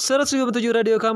107,7 Radio Kampus